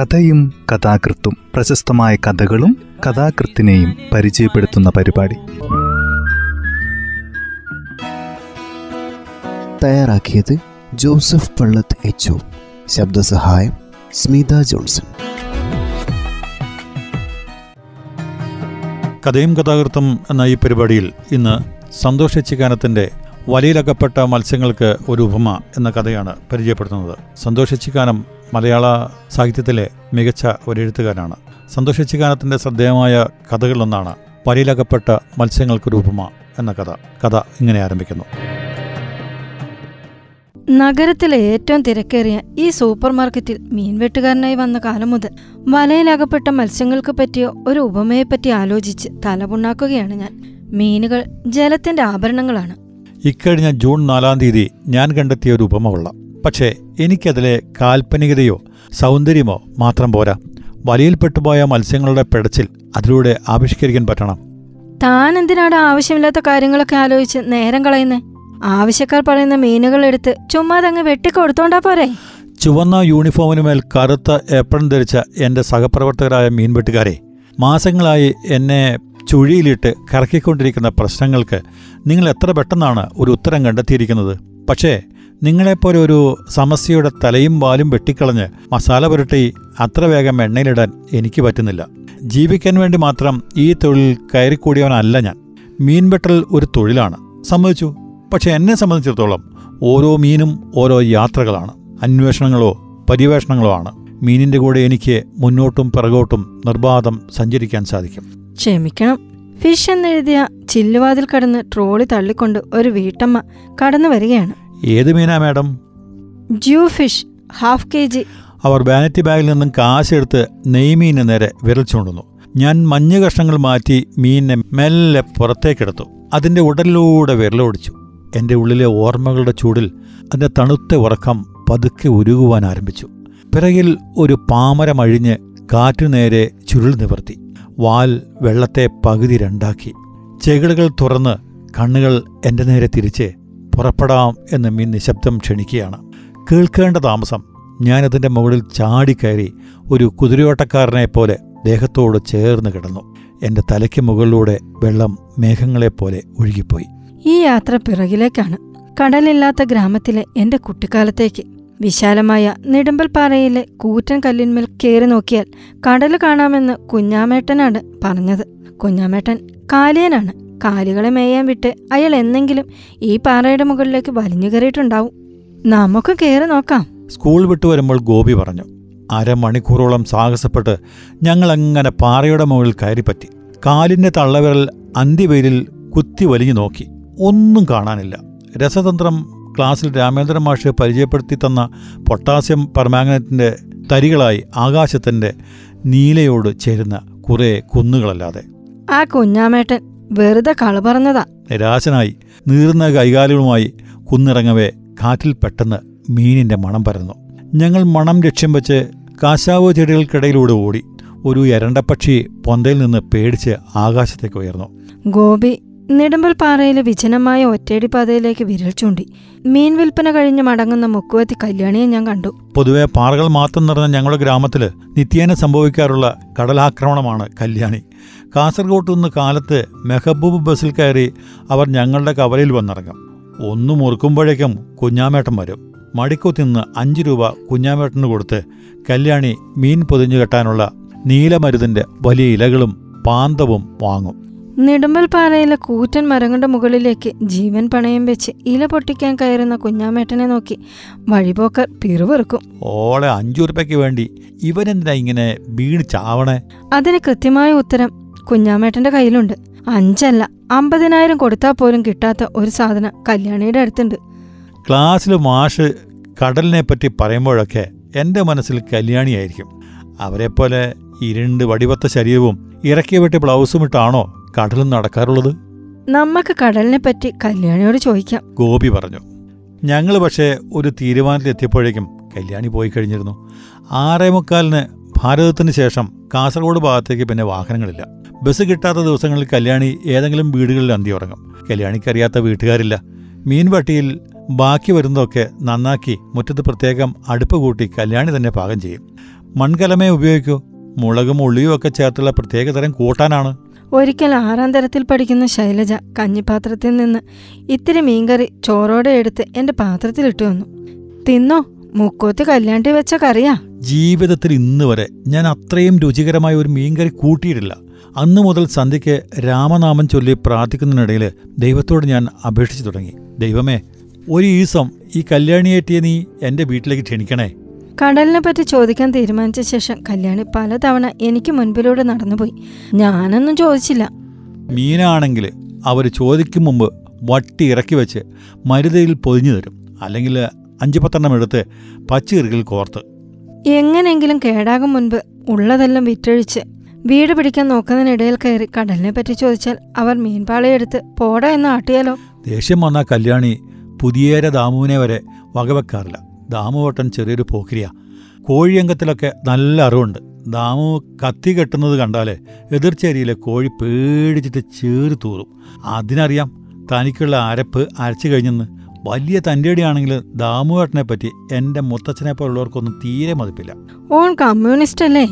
കഥയും കഥാകൃത്തും പ്രശസ്തമായ കഥകളും കഥാകൃത്തിനെയും പരിചയപ്പെടുത്തുന്ന പരിപാടി. തയ്യാറാക്കിയത് ജോസഫ് പള്ളത്ത് എച്ച് ശബ്ദസഹായം സ്മിത ജോൺസൺ. കഥയും കഥാകൃത്തും എന്ന ഈ പരിപാടിയിൽ ഇന്ന് സന്തോഷിച്ചിക്കാനത്തിന്റെ വലയിലകപ്പെട്ട മത്സ്യങ്ങൾക്ക് ഒരു ഉപമ എന്ന കഥയാണ് പരിചയപ്പെടുത്തുന്നത്. സന്തോഷിച്ചിക്കാനം മലയാള സാഹിത്യത്തിലെ മികച്ച ഒരു എഴുത്തുകാരനാണ് സന്തോഷിച്ചിക്കാനത്തിന്റെ ശ്രദ്ധേയമായ കഥകളിലൊന്നാണ് പരിയിലകപ്പെട്ട മത്സ്യങ്ങൾക്കൊരു രൂപമ എന്ന കഥ. കഥ ഇങ്ങനെ ആരംഭിക്കുന്നു. നഗരത്തിലെ ഏറ്റവും തിരക്കേറിയ ഈ സൂപ്പർ മാർക്കറ്റിൽ മീൻവെട്ടുകാരനായി വന്ന കാലം മുതൽ വലയിലകപ്പെട്ട മത്സ്യങ്ങൾക്ക് പറ്റിയ ഒരു ഉപമയെപ്പറ്റി ആലോചിച്ച് തലപുണ്ണാക്കുകയാണ് ഞാൻ. മീനുകൾ ജലത്തിന്റെ ആഭരണങ്ങളാണ്. ഇക്കഴിഞ്ഞ ജൂൺ നാലാം തീയതി ഞാൻ കണ്ടെത്തിയ ഒരു ഉപമ കൊള്ളാം. പക്ഷേ എനിക്കതിലെ കാൽപ്പനികതയോ സൗന്ദര്യമോ മാത്രം പോരാ. വലയിൽപ്പെട്ടുപോയ മത്സ്യങ്ങളുടെ പിടച്ചിൽ അതിലൂടെ ആവിഷ്കരിക്കാൻ പറ്റണം. താൻ എന്തിനാണ് ആവശ്യമില്ലാത്ത കാര്യങ്ങളൊക്കെ ആലോചിച്ച് നേരം കളയുന്നേ? ആവശ്യക്കാർ പറയുന്ന മീനുകൾ എടുത്ത് ചുമ്മാതങ്ങ് വെട്ടിക്കൊടുത്തോണ്ടാ പോരെ? ചുവന്ന യൂണിഫോമിനുമേൽ കറുത്ത ഏപ്രൺ ധരിച്ച എന്റെ സഹപ്രവർത്തകരായ മീൻവെട്ടുകാരെ മാസങ്ങളായി എന്നെ ചുഴിയിലിട്ട് കറക്കിക്കൊണ്ടിരിക്കുന്ന പ്രശ്നങ്ങൾക്ക് നിങ്ങൾ എത്ര പെട്ടെന്നാണ് ഒരു ഉത്തരം കണ്ടെത്തിയിരിക്കുന്നത്? പക്ഷേ നിങ്ങളെപ്പോലെ ഒരു സമസ്യയുടെ തലയും വാലും വെട്ടിക്കളഞ്ഞ് മസാല പുരട്ടി അത്ര വേഗം എണ്ണയിലിടാൻ എനിക്ക് പറ്റുന്നില്ല. ജീവിക്കാൻ വേണ്ടി മാത്രം ഈ തൊഴിൽ കയറിക്കൂടിയവനല്ല ഞാൻ. മീൻ വെട്ടൽ ഒരു തൊഴിലാണ്. സമ്മതിച്ചു. പക്ഷെ എന്നെ സംബന്ധിച്ചിടത്തോളം ഓരോ മീനും ഓരോ യാത്രകളാണ്. അന്വേഷണങ്ങളോ പര്യവേഷണങ്ങളോ ആണ്. മീനിന്റെ കൂടെ എനിക്ക് മുന്നോട്ടും പിറകോട്ടും നിർബാധം സഞ്ചരിക്കാൻ സാധിക്കും. ക്ഷമിക്കണം. ഫിഷ് എന്നെഴുതിയ ചില്ലുവാതിൽ കടന്ന് ട്രോളി തള്ളിക്കൊണ്ട് ഒരു വീട്ടമ്മ കടന്നു വരികയാണ്. ഏത് മീനാ madam? Jew fish half K G. അവർ വാനിറ്റി ബാഗിൽ നിന്നും കാശെടുത്ത് നെയ്മീന് നേരെ വിരൽ ചൂണ്ടുന്നു. ഞാൻ മഞ്ഞ കഷ്ണങ്ങൾ മാറ്റി മീനിനെ മെല്ലെ പുറത്തേക്കെടുത്തു. അതിന്റെ ഉടലിലൂടെ വിരലോടിച്ചു എന്റെ ഉള്ളിലെ ഓർമ്മകളുടെ ചൂടിൽ അതിന്റെ തണുത്ത ഉറക്കം പതുക്കെ ഉരുകുവാൻ ആരംഭിച്ചു. പിറകിൽ ഒരു പാമരമഴിഞ്ഞ് കാറ്റുനേരെ ചുരുൾ നിവർത്തി. വാൽ വെള്ളത്തെ പകുതി രണ്ടാക്കി. ചെകിളുകൾ തുറന്ന് കണ്ണുകൾ എന്റെ നേരെ തിരിച്ച് പുറപ്പെടാം എന്ന് മീൻ നിശബ്ദം ക്ഷണിക്കുകയാണ്. കേൾക്കേണ്ട താമസം. ഞാനതിന്റെ മുകളിൽ ചാടിക്കയറി ഒരു കുതിരയോട്ടക്കാരനെ പോലെ ദേഹത്തോട് ചേർന്ന് കിടന്നു. എന്റെ തലയ്ക്ക് മുകളിലൂടെ വെള്ളം മേഘങ്ങളെപ്പോലെ ഒഴുകിപ്പോയി. ഈ യാത്ര പിറകിലേക്കാണ്. കടലില്ലാത്ത ഗ്രാമത്തിലെ എന്റെ കുട്ടിക്കാലത്തേക്ക്. വിശാലമായ നെടുമ്പൽപ്പാറയിലെ കൂറ്റൻ കല്ലിന്മേൽ കയറി നോക്കിയാൽ കടൽ കാണാമെന്ന് കുഞ്ഞാമേട്ടനാണ് പറഞ്ഞത്. കുഞ്ഞാമേട്ടൻ കാലിയനാണ്. കാലികളെ മേയാൻ വിട്ട് അയാൾ എന്നെങ്കിലും ഈ പാറയുടെ മുകളിലേക്ക് വലിഞ്ഞു കയറിയിട്ടുണ്ടാവും. നമുക്ക് കയറി നോക്കാം. സ്കൂൾ വിട്ടു വരുമ്പോൾ ഗോപി പറഞ്ഞു അരമണിക്കൂറോളം സാഹസപ്പെട്ട് ഞങ്ങൾ ഞങ്ങളങ്ങനെ പാറയുടെ മുകളിൽ കയറിപ്പറ്റി. കാലിന്റെ തള്ളവിരൽ അന്തിവെയിലിൽ കുത്തി വലിഞ്ഞു നോക്കി. ഒന്നും കാണാനില്ല. രസതന്ത്രം ക്ലാസ്സിൽ രാമേന്ദ്രൻ മാഷ് പരിചയപ്പെടുത്തി തന്ന പൊട്ടാസ്യം പെർമാംഗനറ്റിന്റെ തരികളായി ആകാശത്തിന്റെ നീലയോട് ചേരുന്ന കുറെ കുന്നുകളല്ലാതെ. ആ കുഞ്ഞാമേട്ടൻ വെറുതെ കള പറഞ്ഞതാ. നിരാശനായി നീർന്ന കൈകാലുകളുമായി കുന്നിറങ്ങവേ കാറ്റിൽ പെട്ടെന്ന് മീനിന്റെ മണം പരന്നു. ഞങ്ങൾ മണം ലക്ഷ്യം വെച്ച് കാശാവ് ചെടികൾക്കിടയിലൂടെ ഓടി ഒരു എരണ്ടപ്പക്ഷി പൊന്തയിൽ നിന്ന് പേടിച്ച് ആകാശത്തേക്ക് ഉയർന്നു. ഗോപി നെടുമ്പൽപ്പാറയിലെ വിജനമായ ഒറ്റയടി പാതയിലേക്ക് വിരൽ ചൂണ്ടി. മീൻ വിൽപ്പന കഴിഞ്ഞ് മടങ്ങുന്ന മുക്കുവത്തി കല്യാണിയെ ഞാൻ കണ്ടു. പൊതുവെ പാറകൾ മാത്രം നിറഞ്ഞ ഞങ്ങളുടെ ഗ്രാമത്തിൽ നിത്യേന സംഭവിക്കാറുള്ള കടലാക്രമണമാണ് കല്യാണി. കാസർഗോഡ് നിന്ന് കാലത്ത് മെഹബൂബ് ബസ്സിൽ കയറി അവർ ഞങ്ങളുടെ കവലയിൽ വന്നിറങ്ങും. ഒന്നു മുറുക്കുമ്പോഴേക്കും കുഞ്ഞാമേട്ടൻ വരും. മടിക്കുത്തിന്ന് അഞ്ച് രൂപ കുഞ്ഞാമേട്ടന് കൊടുത്ത് കല്യാണി മീൻ പൊതിഞ്ഞു കെട്ടാനുള്ള നീലമരുതിന്റെ വലിയ ഇലകളും പാന്തവും വാങ്ങും. നെടുമ്പൽപ്പാറയിലെ കൂറ്റൻ മരങ്ങളുടെ മുകളിലേക്ക് ജീവൻ പണയം വെച്ച് ഇല പൊട്ടിക്കാൻ കയറുന്ന കുഞ്ഞാമേട്ടനെ നോക്കി വഴിപോക്കർ പിറുവിറുക്കും ഓളെ അഞ്ചു രൂപയ്ക്ക് വേണ്ടി ഇവനെന്തിനാ ഇങ്ങനെ വീണ് ചാവണേ? അതിന് കൃത്യമായ ഉത്തരം കുഞ്ഞാമേട്ടന്റെ കയ്യിലുണ്ട്. അഞ്ചല്ല അമ്പതിനായിരം കൊടുത്താൽ പോലും കിട്ടാത്ത ഒരു സാധനം കല്യാണിയുടെ അടുത്തുണ്ട്. ക്ലാസ്സിൽ മാഷ് കടലിനെ പറ്റി പറയുമ്പോഴൊക്കെ എന്റെ മനസ്സിൽ കല്യാണിയായിരിക്കും. പോലെ ഇരുണ്ട് വടിവത്ത ശരീരവും ഇറക്കി വെട്ടി ബ്ലൗസും ഇട്ടാണോ കടലും നടക്കാറുള്ളത്? നമുക്ക് കടലിനെ പറ്റി കല്യാണിയോട് ചോദിക്കാം. ഗോപി പറഞ്ഞു ഞങ്ങൾ പക്ഷേ ഒരു തീരുമാനത്തിലെത്തിയപ്പോഴേക്കും കല്യാണി പോയി കഴിഞ്ഞിരുന്നു. ആറേ മുക്കാലിന് ഭാരതത്തിന് ശേഷം കാസർഗോഡ് ഭാഗത്തേക്ക് പിന്നെ വാഹനങ്ങളില്ല. ബസ് കിട്ടാത്ത ദിവസങ്ങളിൽ കല്യാണി ഏതെങ്കിലും വീടുകളിൽ അന്തി ഉറങ്ങും കല്യാണിക്കറിയാത്ത വീട്ടുകാരില്ല. മീൻവട്ടിയിൽ ബാക്കി വരുന്നതൊക്കെ നന്നാക്കി മുറ്റത്ത് പ്രത്യേകം അടുപ്പ് കൂട്ടി കല്യാണി തന്നെ പാകം ചെയ്യും. മൺകലമേ ഉപയോഗിക്കൂ. മുളകും ഉള്ളിയും ഒക്കെ ചേർത്തുള്ള പ്രത്യേകതരം കൂട്ടാനാണ്. ഒരിക്കൽ ആറാം തരത്തിൽ പഠിക്കുന്ന ശൈലജ കഞ്ഞിപ്പാത്രത്തിൽ നിന്ന് ഇത്തിരി മീൻകറി ചോറോടെ എടുത്ത് എന്റെ പാത്രത്തിലിട്ടു വന്നു. തിന്നോ? മുക്കോത്ത് കല്യാണ്ടി വെച്ച കറിയാ. ജീവിതത്തിൽ ഇന്ന് വരെ ഞാൻ അത്രയും രുചികരമായ ഒരു മീൻകറി കൂട്ടിയിട്ടില്ല. അന്നു മുതൽ സന്ധ്യയ്ക്ക് രാമനാമം ചൊല്ലി പ്രാർത്ഥിക്കുന്നതിനിടയിൽ ദൈവത്തോട് ഞാൻ അപേക്ഷിച്ചു തുടങ്ങി. ദൈവമേ ഒരു ഈസം ഈ കല്യാണിയേറ്റിയെ നീ എന്റെ വീട്ടിലേക്ക് ക്ഷണിക്കണേ. കടലിനെ പറ്റി ചോദിക്കാൻ തീരുമാനിച്ച ശേഷം കല്യാണി പലതവണ എനിക്ക് മുൻപിലൂടെ നടന്നുപോയി. ഞാനൊന്നും ചോദിച്ചില്ല. മീനാണെങ്കിൽ അവർ ചോദിക്കും മുമ്പ് വട്ടി ഇറക്കി വെച്ച് മരുതയിൽ പൊതിഞ്ഞു തരും. അല്ലെങ്കിൽ അഞ്ച് പത്തെണ്ണം എടുത്ത് പച്ചീറുകിൽ കോർത്ത്. എങ്ങനെയെങ്കിലും കേടാകും മുൻപ് ഉള്ളതെല്ലാം വിറ്റഴിച്ച് വീട് പിടിക്കാൻ നോക്കുന്നതിനിടയിൽ കയറി കടലിനെ പറ്റി ചോദിച്ചാൽ അവർ മീൻപാളയെടുത്ത് പോടാ എന്ന് ആട്ടിയാലോ? ദേഷ്യം വന്ന കല്യാണി പുതിയേര ദാമുവിനെ വരെ വകവെക്കാറില്ല. ദാമുവട്ടൻ ചെറിയൊരു പോക്രിയ കോഴിയങ്കത്തിലൊക്കെ നല്ല അറിവുണ്ട്. ദാമു കത്തി കെട്ടുന്നത് കണ്ടാലേ എതിർച്ചേരിയിലെ കോഴി പേടിച്ചിട്ട് ചേറി തൂറും അതിനറിയാം തനിക്കുള്ള അരപ്പ് അരച്ചു കഴിഞ്ഞെന്ന് വലിയ തന്റെടിയാണെങ്കിൽ ദാമുവേട്ടനെ പറ്റി എന്റെ മുത്തച്ഛനെ പോലുള്ളവർക്കൊന്നും തീരെ മതിപ്പില്ല. ഓൺ കമ്മ്യൂണിസ്റ്റ് അല്ലേ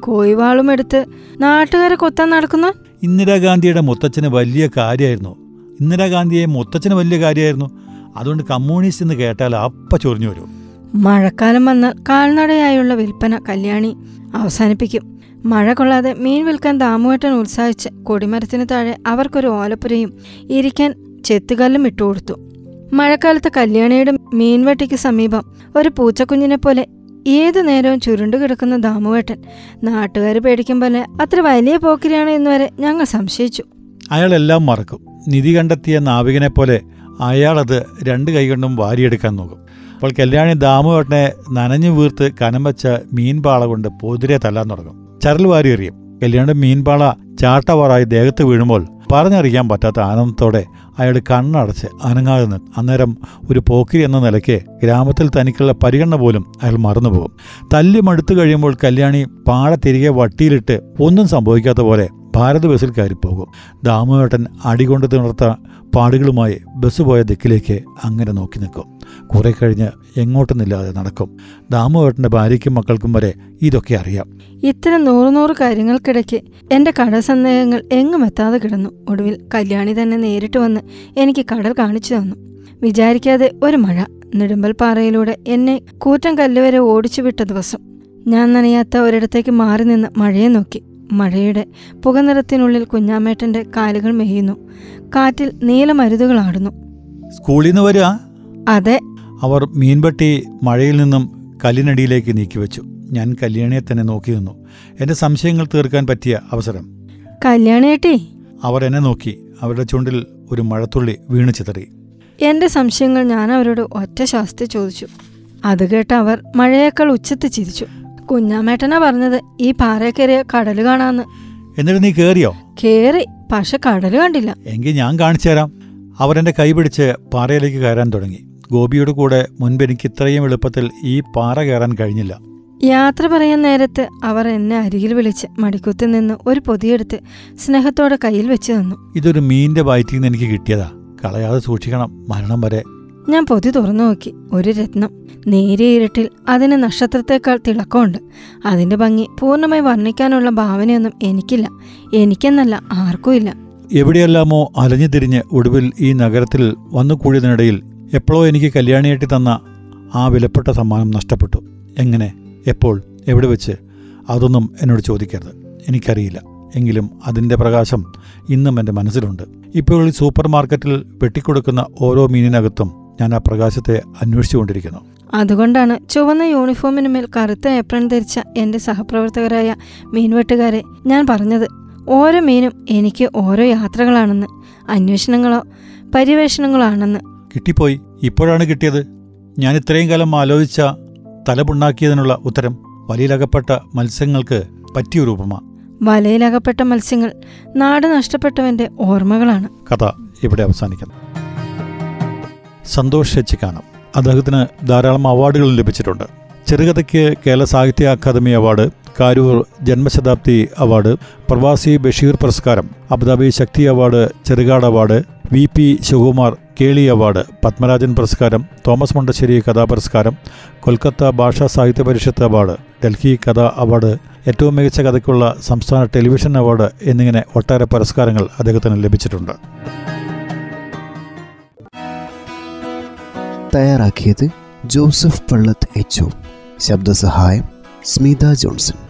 കോയിവാളും എടുത്ത് നാട്ടുകാരെ കൊത്താൻ നടക്കുന്ന? ഇന്ദിരാഗാന്ധിയുടെ മുത്തച്ഛന് വലിയ കാര്യമായിരുന്നു. ഇന്ദിരാഗാന്ധിയെ മുത്തച്ഛന് വലിയ കാര്യമായിരുന്നു. അതുകൊണ്ട് കമ്മ്യൂണിസ്റ്റ് എന്ന് കേട്ടാൽ അപ്പ ചൊറിഞ്ഞു വരും. മഴക്കാലം വന്നാൽ കാൽനടയായുള്ള വിൽപ്പന കല്യാണി അവസാനിപ്പിക്കും. മഴ കൊള്ളാതെ മീൻ വിൽക്കാൻ ദാമുവേട്ടൻ ഉത്സാഹിച്ച് കൊടിമരത്തിന് താഴെ അവർക്കൊരു ഓലപ്പുരയും ഇരിക്കാൻ ചെത്തുകല്ലും ഇട്ടുകൊടുത്തു. മഴക്കാലത്ത് കല്യാണിയുടെ മീൻവെട്ടിക്ക് സമീപം ഒരു പൂച്ചക്കുഞ്ഞിനെ പോലെ ഏതു നേരവും ചുരുണ്ടു കിടക്കുന്ന ദാമുവേട്ടൻ. നാട്ടുകാർ പേടിക്കും പോലെ അത്ര വലിയ പോക്കിരിയാണ് എന്ന് വരെ ഞങ്ങൾ സംശയിച്ചു. അയാളെല്ലാം മറക്കും. നിധി കണ്ടെത്തിയ നാവികനെ പോലെ അയാളത് രണ്ട് കൈകൊണ്ടും വാരിയെടുക്കാൻ നോക്കും. അപ്പോൾ കല്യാണി ദാമുവേട്ടനെ നനഞ്ഞു വീർത്ത് കനം വെച്ച മീൻപാള കൊണ്ട് പോതിരെ തല്ലാൻ തുടങ്ങും. ചരൽ വാരി എറിയും കല്യാണി മീൻപാള ചാട്ടവാറായി ദേഹത്ത് വീഴുമ്പോൾ പറഞ്ഞറിയാൻ പറ്റാത്ത ആനന്ദത്തോടെ അയാൾ കണ്ണടച്ച് അനങ്ങാതെ നിന്ന് അന്നേരം ഒരു പോക്കിരി എന്ന നിലയ്ക്ക് ഗ്രാമത്തിൽ തനിക്കുള്ള പരിഗണന പോലും അയാൾ മറന്നുപോകും. തല്ലി മടുത്തു കഴിയുമ്പോൾ കല്യാണി പാട തിരികെ വട്ടിയിലിട്ട് ഒന്നും സംഭവിക്കാത്ത പോലെ ഭാരത് ബസ്സിൽ കയറിപ്പോകും. ദാമുവേട്ടൻ അടികൊണ്ട് തിണർത്ത പാടുകളുമായി ബസ് പോയ ദിക്കിലേക്ക് അങ്ങനെ നോക്കി നിൽക്കും. കുറെ കഴിഞ്ഞ് എങ്ങോട്ടുന്നില്ലാതെ നടക്കും. ദാമുവേട്ടന്റെ ഭാര്യയ്ക്കും മക്കൾക്കും വരെ ഇതൊക്കെ അറിയാം. ഇത്തരം നൂറ് നൂറ് കാര്യങ്ങൾക്കിടയ്ക്ക് എന്റെ കടൽ സന്ദേഹങ്ങൾ എങ്ങും എത്താതെ കിടന്നു. ഒടുവിൽ കല്യാണി തന്നെ നേരിട്ട് വന്ന് എനിക്ക് കടൽ കാണിച്ചു തന്നു. വിചാരിക്കാതെ ഒരു മഴ നെടുമ്പൽ പാറയിലൂടെ എന്നെ കൂറ്റൻ കല്ലുവരെ ഓടിച്ചു വിട്ട ദിവസം ഞാൻ നനയാത്ത ഒരിടത്തേക്ക് മാറി നിന്ന് മഴയെ നോക്കി. മഴയുടെ പുകനിറത്തിനുള്ളിൽ കുഞ്ഞാമേട്ടന്റെ കാലുകൾ മെയ്യുന്നു കാറ്റിൽ നീലമരുതുകളാടുന്നു സ്കൂളിൽ നിന്ന് വരിക അതെ. അവർ മീൻപെട്ടി മഴയിൽ നിന്നും കല്ലിനടിയിലേക്ക് നീക്കിവെച്ചു. ഞാൻ കല്യാണിയെ തന്നെ നോക്കി നിന്നു. എന്റെ സംശയങ്ങൾ തീർക്കാൻ പറ്റിയ അവസരം. കല്യാണിയേട്ടി അവർ എന്നെ നോക്കി. അവരുടെ ചുണ്ടിൽ ഒരു മഴത്തുള്ളി വീണു ചിതറി. എന്റെ സംശയങ്ങൾ ഞാൻ അവരോട് ഒറ്റ ശ്വാസത്തിൽ ചോദിച്ചു. അത് കേട്ട് അവർ മഴയേക്കാൾ ഉച്ചത്ത് ചിരിച്ചു. കുഞ്ഞാമേട്ടനാ പറഞ്ഞത് ഈ പാറയക്കേറിയ കടൽ കാണാന്ന്. എന്നിട്ട് നീ കേറിയോ? കേറി പക്ഷെ കടൽ കണ്ടില്ല. എങ്കിൽ ഞാൻ കാണിച്ചു തരാം അവരെന്റെ കൈ പിടിച്ച് പാറയിലേക്ക് കയറാൻ തുടങ്ങി. ഗോപിയുടെ കൂടെ മുൻപ് എനിക്ക് ഇത്രയും എളുപ്പത്തിൽ ഈ പാറ കയറാൻ കഴിഞ്ഞില്ല. യാത്ര പറയാൻ നേരത്ത് അവർ എന്നെ അരികിൽ വിളിച്ച് മടിക്കുത്തിൽ നിന്ന് ഒരു പൊതിയെടുത്ത് സ്നേഹത്തോടെ കയ്യിൽ വെച്ച് തന്നു. ഇതൊരു മീനിന്റെ വയറ്റിൽ നിന്ന് എനിക്ക് കിട്ടിയതാ. കളയാതെ സൂക്ഷിക്കണം മരണം വരെ. ഞാൻ പൊതി തുറന്നു നോക്കി. ഒരു രത്നം. നേരിയ ഇരുട്ടിൽ അതിന് നക്ഷത്രത്തേക്കാൾ തിളക്കമുണ്ട്. അതിന്റെ ഭംഗി പൂർണമായി വർണിക്കാനുള്ള ഭാവനയൊന്നും എനിക്കില്ല. എനിക്കെന്നല്ല ആർക്കും ഇല്ല എവിടെയെല്ലാമോ അലഞ്ഞു തിരിഞ്ഞ് ഒടുവിൽ ഈ നഗരത്തിൽ വന്നു കൂടിയതിനിടയിൽ എപ്പോഴോ എനിക്ക് കല്യാണിയായിട്ട് തന്ന ആ വിലപ്പെട്ട സമ്മാനം നഷ്ടപ്പെട്ടു. എങ്ങനെ? എപ്പോൾ? എവിടെ വെച്ച്? അതൊന്നും എന്നോട് ചോദിക്കരുത്. എനിക്കറിയില്ല. എങ്കിലും അതിന്റെ പ്രകാശം ഇന്നും എന്റെ മനസ്സിലുണ്ട്. ഇപ്പോൾ ഈ സൂപ്പർ മാർക്കറ്റിൽ വെട്ടിക്കൊടുക്കുന്ന ഓരോ മീനിനകത്തും ഞാൻ ആ പ്രകാശത്തെ അന്വേഷിച്ചുകൊണ്ടിരിക്കുന്നു. അതുകൊണ്ടാണ് ചുവന്ന യൂണിഫോമിന് മേൽ കറുത്ത ഏപ്രൺ ധരിച്ച എന്റെ സഹപ്രവർത്തകരായ മീൻവെട്ടുകാരെ ഞാൻ പറഞ്ഞത്. ഓരോ മീനും എനിക്ക് ഓരോ യാത്രകളാണെന്ന് അന്വേഷണങ്ങളോ പര്യവേഷണങ്ങളാണെന്ന്. കിട്ടിപ്പോയി. ഇപ്പോഴാണ് കിട്ടിയത്. ഞാൻ ഇത്രയും കാലം ആലോചിച്ച തലപുണ്ണാക്കിയതിനുള്ള ഉത്തരം വലയിലകപ്പെട്ട മത്സ്യങ്ങൾക്ക് പറ്റിയ ഉപമ. വലയിലകപ്പെട്ട മത്സ്യങ്ങൾ നാട് നഷ്ടപ്പെട്ടവന്റെ ഓർമ്മകളാണ്. കഥ ഇവിടെ അവസാനിക്കുന്നു. സന്തോഷ് ചെച്ചിക്കാനം അദ്ദേഹത്തിന് ധാരാളം അവാർഡുകൾ ലഭിച്ചിട്ടുണ്ട്. ചെറുകഥയ്ക്ക് കേരള സാഹിത്യ അക്കാദമി അവാർഡ് കാരൂർ ജന്മശതാബ്ദി അവാർഡ് പ്രവാസി ബഷീർ പുരസ്കാരം Abu Dhabi Sakthi award Cherukad award V P Sivakumar Keli award Padmarajan പുരസ്കാരം തോമസ് മുണ്ടശ്ശേരി കഥാപുരസ്കാരം കൊൽക്കത്ത ഭാഷാ സാഹിത്യ പരിഷത്ത് അവാർഡ് ഡൽഹി കഥാ അവാർഡ് ഏറ്റവും മികച്ച കഥയ്ക്കുള്ള സംസ്ഥാന ടെലിവിഷൻ അവാർഡ് എന്നിങ്ങനെ ഒട്ടേറെ പുരസ്കാരങ്ങൾ അദ്ദേഹത്തിന് ലഭിച്ചിട്ടുണ്ട്. തയ്യാറാക്കിയത് ജോസഫ് പള്ളത്ത് എച്ച് ശബ്ദസഹായം സ്മിത ജോൺസൺ.